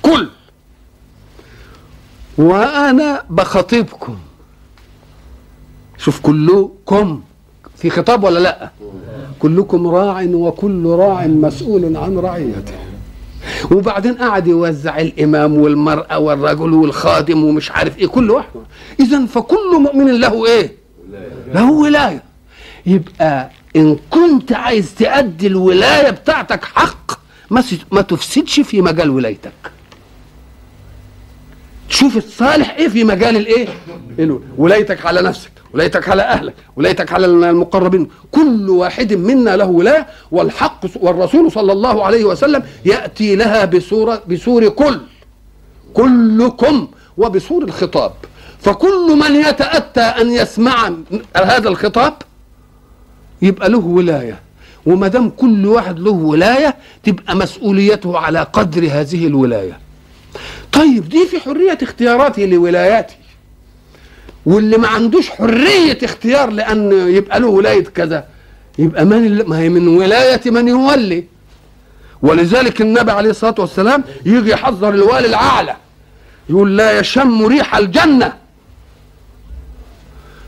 كل. وأنا بخاطبكم شوف كلكم في خطاب ولا لا؟ كلكم راع وكل راع مسؤول عن رعيته. وبعدين قعد يوزع الإمام والمرأة والرجل والخادم ومش عارف إيه كل واحد. اذا فكل مؤمن له إيه؟ له ولاية. يبقى إن كنت عايز تأدي الولاية بتاعتك حق ما تفسدش في مجال ولايتك. تشوف الصالح إيه في مجال الإيه؟ ولايتك على نفسك ولايتك على أهلك ولايتك على المقربين. كل واحد منا له ولاية والحق والرسول صلى الله عليه وسلم يأتي لها بصوره بسور كل. كلكم وبصور الخطاب. فكل من يتأتى أن يسمع هذا الخطاب يبقى له ولاية. وما دام كل واحد له ولاية تبقى مسؤوليته على قدر هذه الولاية. طيب دي في حرية اختياراتي لولاياتي. واللي ما عندوش حرية اختيار لأن يبقى له ولاية كذا يبقى من ما هي من ولاية من يولي. ولذلك النبي عليه الصلاة والسلام يجي يحذر الوالي الأعلى. يقول لا يشم ريح الجنة.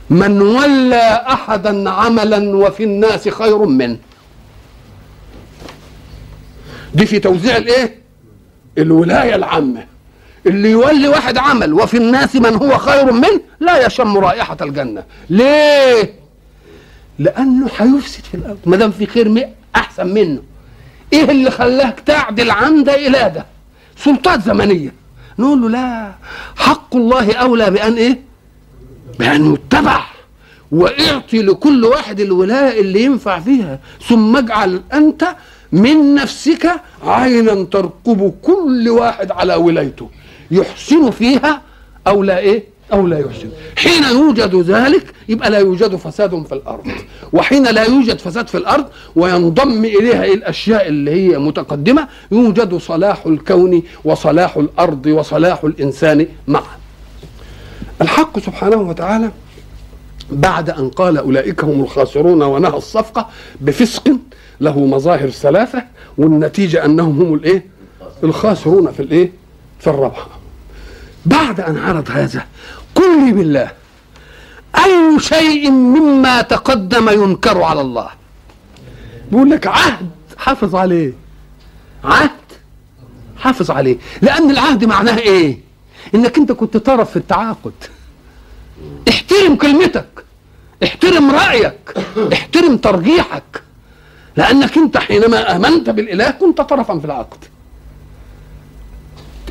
من ولى احدا عملا وفي الناس خير منه. دي في توزيع الإيه؟ الولاية العامة. اللي يولي واحد عمل وفي الناس من هو خير منه لا يشم رائحة الجنة. ليه؟ لأنه هيفسد في الأرض. ما دام في خير أحسن منه. إيه اللي خلاك تعدل عن ده إلى ده سلطات زمنية. نقول له لا حق الله أولى بأن إيه؟ بأن يتبع واعطي لكل واحد الولاية اللي ينفع فيها ثم اجعل أنت من نفسك عينا ترقب كل واحد على ولايته. يحسن فيها أو لا إيه؟ أو لا يحسن. حين يوجد ذلك يبقى لا يوجد فساد في الأرض. وحين لا يوجد فساد في الأرض وينضم إليها الأشياء اللي هي متقدمة يوجد صلاح الكون وصلاح الأرض وصلاح الإنسان معا. الحق سبحانه وتعالى بعد أن قال أولئك هم الخاسرون ونهى الصفقة بفسق له مظاهر ثلاثة والنتيجة أنهم هم الإيه؟ الخاسرون في الإيه؟ في الربح. بعد أن عرض هذا قل لي بالله أي شيء مما تقدم ينكر على الله؟ بيقول لك عهد حافظ عليه. عهد؟ حافظ عليه. لأن العهد معناه إيه؟ إنك أنت كنت طرف في التعاقد. احترم كلمتك. احترم رأيك. احترم ترجيحك. لأنك أنت حينما آمنت بالإله كنت طرفا في العقد.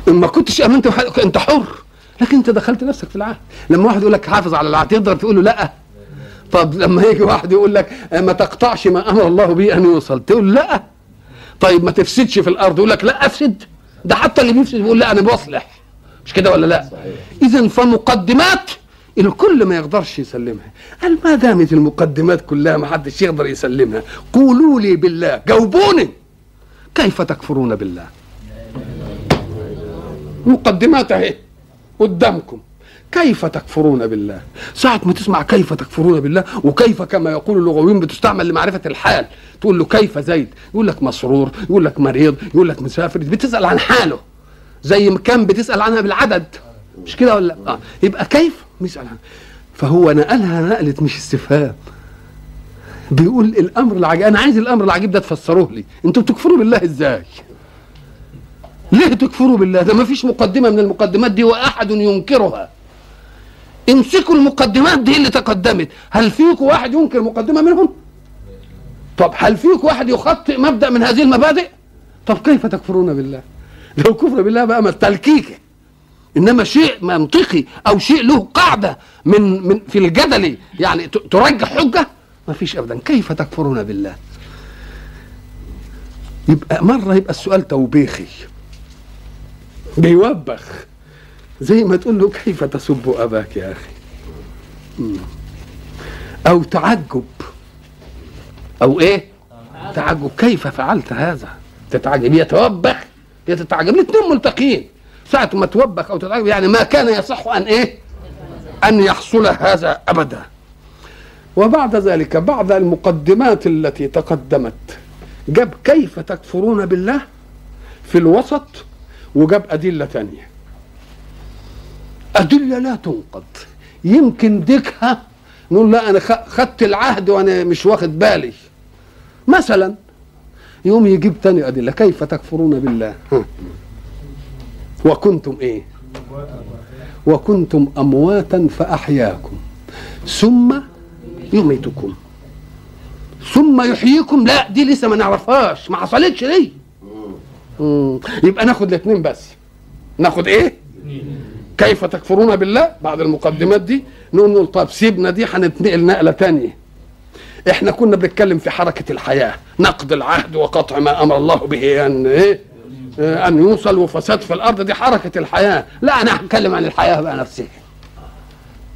ما كنتش آمنت انت حر. لكن أنت دخلت نفسك في العهد لما واحد يقول لك حافظ على العهد تقدر تقول له لا. طب لما يجي واحد يقول لك ما تقطعش ما أمر الله به أن يوصل تقول لا. طيب ما تفسدش في الأرض يقول لك لا أفسد. ده حتى اللي بيفسد بيقول لا أنا بصلح. مش كده ولا لا؟ اذا فمقدمات الكل ما يقدرش يسلمها. قال ما دامت المقدمات كلها ما حدش يقدر يسلمها. قولوا لي بالله جاوبوني. كيف تكفرون بالله؟ مقدمات أهي قدامكم. كيف تكفرون بالله؟ ساعة ما تسمع كيف تكفرون بالله وكيف كما يقول اللغويون بتستعمل لمعرفة الحال. تقول له كيف زيد؟ يقول لك مسرور يقول لك مريض يقول لك مسافر بتسأل عن حاله. زي ما كان بتسأل عنها بالعدد. مش كده ولا آه. يبقى كيف؟ بيسأل عنها. فهو نقلها نقلة مش استفهام. بيقول الأمر العجيب أنا عايز الأمر العجيب ده تفسروه لي. أنتوا بتكفروا بالله إزاي؟ ليه تكفروا بالله؟ ده ما فيش مقدمة من المقدمات دي وأحد ينكرها. امسكوا المقدمات دي اللي تقدمت. هل فيكم واحد ينكر مقدمة منهم؟ طب هل فيكم واحد يخطئ مبدأ من هذه المبادئ؟ طب كيف تكفرون بالله؟ لو كفر بالله بقى ما التلكيك إنما شيء منطقي أو شيء له قاعدة من من في الجدل يعني ترجح حجة ما فيش ابدا. كيف تكفرون بالله؟ يبقى مرة يبقى السؤال توبيخي. بيوبخ. زي ما تقول له كيف تسب أباك يا أخي؟ أو تعجب. أو إيه؟ تعجب. كيف فعلت هذا؟ تتعجب. يتوبخ. يتتعجب. الاثنين ملتقين ساعة ما توبخ أو تتعجب يعني ما كان يصح أن إيه؟ أن يحصل هذا أبدا. وبعد ذلك بعد المقدمات التي تقدمت جاب كيف تكفرون بالله؟ في الوسط وجاب أدلة تانية أدلة لا تنقض. يمكن ديكها نقول لا أنا خدت العهد وأنا مش واخد بالي. مثلا يقوم يجيب تاني أدلة. كيف تكفرون بالله؟ وكنتم إيه؟ وكنتم أمواتا فأحياكم. ثم يميتكم. ثم يحييكم. لا دي لسه ما نعرفهاش. ما حصلتش ليه يبقى ناخد الاثنين بس. ناخد إيه؟ كيف تكفرون بالله؟ بعد المقدمات دي. نقول طب سيبنا دي هنتنقل نقلة تانية. إحنا كنا بنتكلم في حركة الحياة نقد العهد وقطع ما أمر الله به أن إيه أن يوصل وفساد في الأرض دي حركة الحياة. لا أنا هتكلم عن الحياة بقى نفسها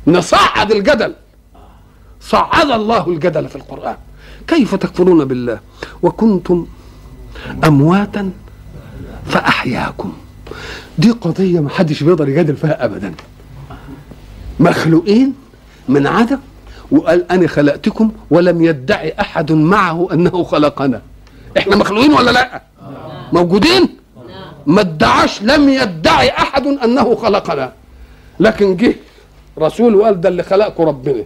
نصعد الجدل. صعد الله الجدل في القرآن. كيف تكفرون بالله؟ وكنتم امواتا فأحياكم. دي قضية ما حدش بيقدر يجادل فيها ابدا. مخلوقين من عدم وقال أنا خلقتكم ولم يدعي أحد معه أنه خلقنا. إحنا مخلوقين ولا لا؟ موجودين؟ ما ادعاش لم يدعي أحد أنه خلقنا. لكن جه رسول وقال ده اللي خلقكم ربنا.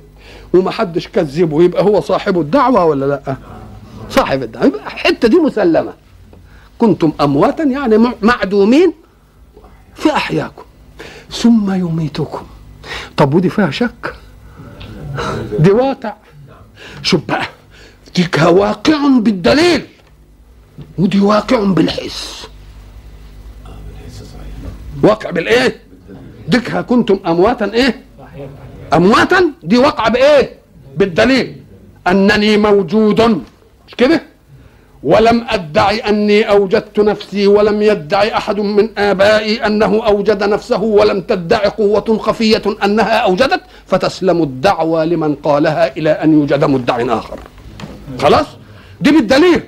وما حدش كذبه. يبقى هو صاحب الدعوة ولا لا؟ صاحب الدعوة. يبقى الحتة دي مسلمة. كنتم أمواتا يعني معدومين في أحياكم. ثم يميتكم. طب ودي فيها شك؟ دي واقع. شوف بقى دي واقع بالدليل ودي واقع بالحس. واقع بالإيه؟ ديكها كنتم أمواتا إيه؟ أمواتا؟ دي واقعه بإيه؟ بالدليل. أنني موجود. مش كده؟ ولم أدعي أني أوجدت نفسي ولم يدعي أحد من آبائي أنه أوجد نفسه ولم تدعي قوة خفية أنها أوجدت فتسلم الدعوى لمن قالها إلى أن يوجد مدع آخر. خلاص؟ دي بالدليل.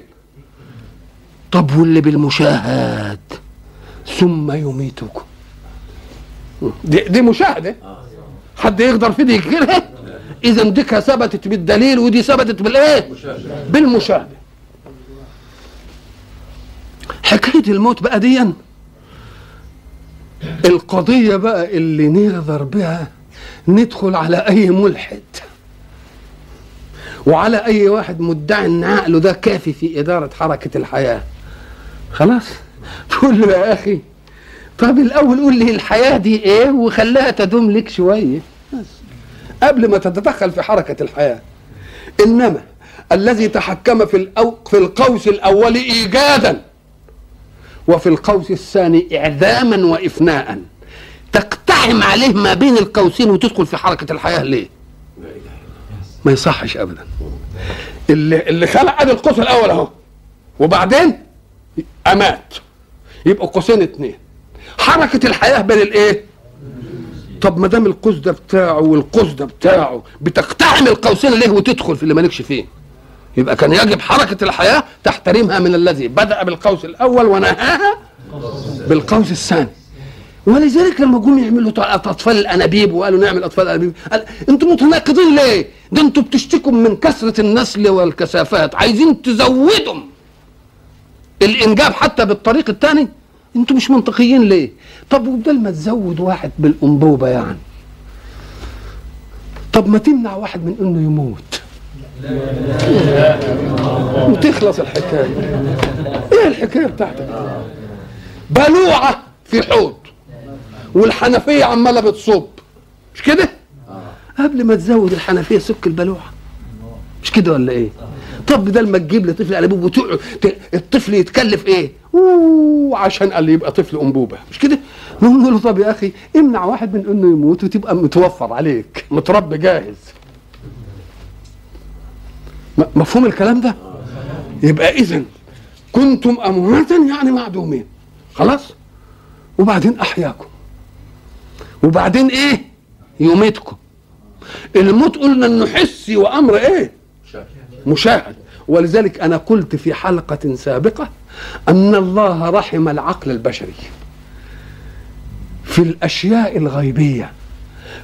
طب واللي بالمشاهد؟ ثم يميتكم دي, دي مشاهدة. حد يقدر في دي كده اذا ديك ثبتت بالدليل ودي ثبتت بالإيه؟ بالمشاهدة. حكاية الموت بقى ديا القضية بقى اللي نقدر بها ندخل على أي ملحد. وعلى أي واحد مدعي إن عقله ده كافي في إدارة حركة الحياة. خلاص؟ تقول له يا أخي طب الأول قول لي الحياة دي إيه وخليها تدوم لك شوية. بس. قبل ما تتدخل في حركة الحياة. إنما الذي تحكم في الأو في القوس الأول إيجادا. وفي القوس الثاني اعداما وافناء تقتحم عليه ما بين القوسين وتدخل في حركة الحياة. ليه؟ ما يصحش ابدا. اللي اللي خلق ادي القوس الأول أهو. وبعدين أمات. يبقوا قوسين اتنين. حركة الحياة بين الإيه؟ طب ما دام القوس ده بتاعه والقوس ده بتاعه بتقتحم القوسين ليه وتدخل في اللي مالكش فيه؟ يبقى كان يجب حركة الحياة تحترمها من الذي بدأ بالقوس الأول ونهاها بالقوس الثاني. ولذلك لما جم يعملوا اطفال الأنابيب وقالوا نعمل أطفال الأنابيب قال أنتم متناقضين ليه؟ ده أنتم بتشتكوا من كثرة النسل والكثافات عايزين تزودوا الإنجاب حتى بالطريق الثاني؟ أنتوا مش منطقيين ليه؟ طب وبدل ما تزود واحد بالأنبوبة يعني طب ما تمنع واحد من إنه يموت. وتخلص الحكاية. إيه الحكاية بتاعتك؟ بلوعة في حوض والحنفية عمالة بتصب. مش كده؟ قبل ما تزود الحنفية سك البلوعة. مش كده ولا إيه؟ طب بدل ما تجيب لطفل انبوب وتقعد الطفل يتكلف إيه؟ أوه عشان قال يبقى طفل أنبوبة. مش كده؟ نقول له طب يا أخي امنع واحد من إنه يموت وتبقى متوفر عليك. متربي جاهز. مفهوم الكلام ده؟ يبقى اذا كنتم امواتا يعني معدومين. خلاص؟ وبعدين أحياكم. وبعدين إيه؟ يميتكم الموت قلنا إنه حسي وأمر إيه؟ مشاهد. ولذلك أنا قلت في حلقة سابقة أن الله رحم العقل البشري في الأشياء الغيبية.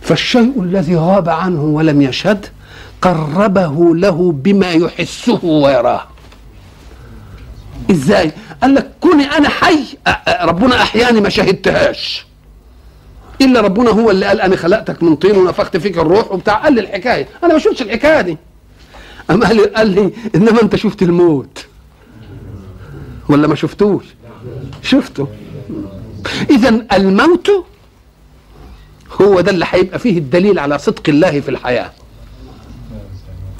فالشيء الذي غاب عنه ولم يشهد قربه له بما يحسه ويراه. إزاي؟ قال لك كوني أنا حي ربنا أحياني ما شهدتهاش. إلا ربنا هو اللي قال أنا خلقتك من طين ونفخت فيك الروح وبتاع. قال لي الحكاية. أنا ما شفتش الحكاية دي. أما قال لي, قال لي إنما أنت شفت الموت. ولا ما شفتوش؟ شفته. اذا الموت هو ده اللي هيبقى فيه الدليل على صدق الله في الحياة.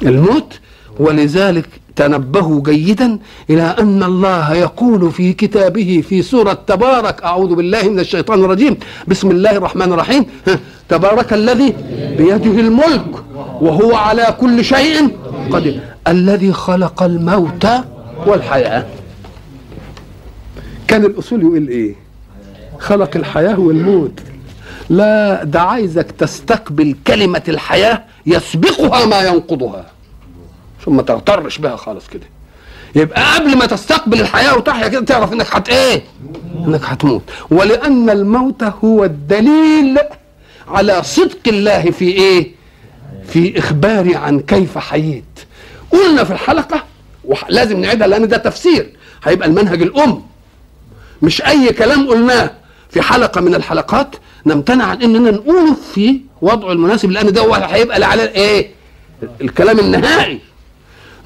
الموت ولذلك تنبهوا جيدا إلى أن الله يقول في كتابه في سورة تبارك أعوذ بالله من الشيطان الرجيم بسم الله الرحمن الرحيم. تبارك الذي بيده الملك وهو على كل شيء قدير الذي خلق الموت والحياة. كان الأصول يقول إيه؟ خلق الحياة والموت. لا ده عايزك تستقبل كلمة الحياة يسبقها ما ينقضها. ثم تغترش بها خالص كده. يبقى قبل ما تستقبل الحياة وتحيا كده تعرف إنك هت إيه؟ إنك هتموت. ولأن الموت هو الدليل على صدق الله في إيه؟ في اخباري عن كيف حييت. قلنا في الحلقة ولازم نعيدها لأن ده تفسير. هيبقى المنهج الأم. مش أي كلام قلناه. في حلقة من الحلقات نمتنع عن إننا نقوله في وضعه المناسب لأن ده هو هيبقى على إيه؟ الكلام النهائي.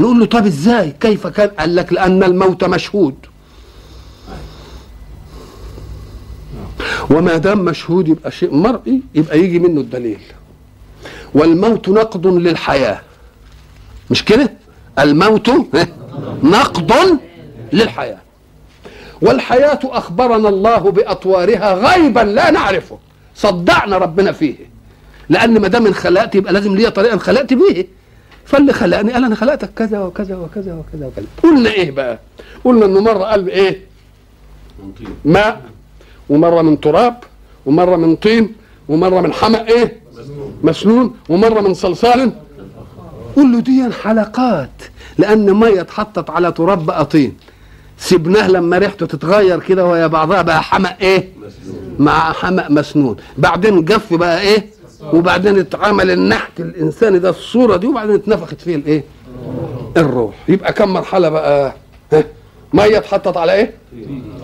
نقول له طب إزاي؟ كيف كان؟ قال لك لأن الموت مشهود. وما دام مشهود يبقى شيء مرئي يبقى يجي منه الدليل. والموت نقض للحياة. مش كده؟ الموت نقض للحياة. والحياة أخبرنا الله بأطوارها غيبا لا نعرفه. صدعنا ربنا فيه. لأن ما دام انخلقت يبقى لازم ليا طريقة انخلقت بيه. فاللي خلقني. قال أنا خلقتك كذا وكذا وكذا وكذا وكذا. قلنا إيه بقى؟ قلنا إنه مرة قال إيه؟ ماء ومرة من تراب ومرة من طين ومرة من حمأ إيه؟ مسنون. ومرة من صلصال. قول له دي حلقات لأن مية اتحطت على تراب بقى طين. سيبناه لما ريحته تتغير كده وهي بعضها بقى حمأ إيه؟ مع حمأ مسنون. بعدين جف بقى إيه؟ وبعدين اتعمل النحت الانساني ده الصورة دي وبعدين اتنفخت فيه الإيه؟ الروح. يبقى كم مرحلة بقى؟ ها؟ مية اتحطت على إيه؟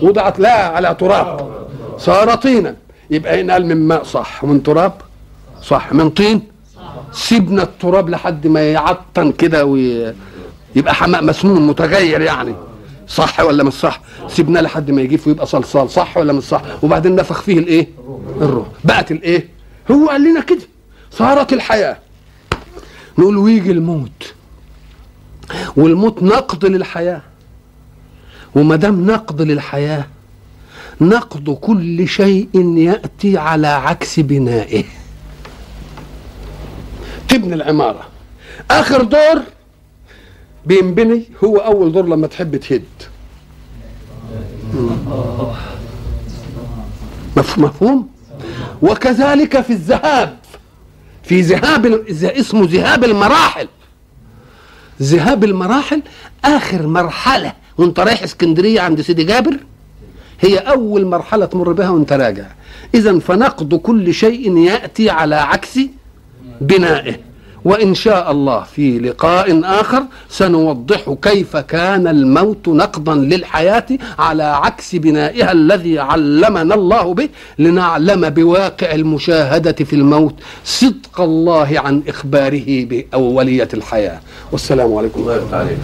وضعت لا على تراب. صار طينا. يبقى هنا قال من ماء صح ومن تراب صح. من طين؟ سيبنا التراب لحد ما يعطن كده ويبقى حماء مسنون متغير يعني. صح ولا مش صح؟ سيبناه لحد ما يجيب ويبقى صلصال. صح ولا مش صح؟ وبعدين نفخ فيه الإيه؟ الروح. بقت الإيه؟ هو قال لنا كده. صارت الحياة. نقول ويجي الموت. والموت نقض للحياة. وما دام نقض للحياة نقض كل شيء يأتي على عكس بنائه. تبني العمارة. آخر دور بينبني هو أول دور لما تحب تهد. مفهوم؟ وكذلك في الذهاب. في ذهاب اسمه ذهاب المراحل. ذهاب المراحل آخر مرحلة. وانت رايح اسكندرية عند سيدي جابر هي أول مرحلة تمر بها وانت راجع. اذا فنقض كل شيء يأتي على عكس بنائه. وإن شاء الله في لقاء آخر سنوضح كيف كان الموت نقضا للحياة على عكس بنائها الذي علمنا الله به لنعلم بواقع المشاهدة في الموت صدق الله عن إخباره بأولية الحياة. والسلام عليكم. ورحمة الله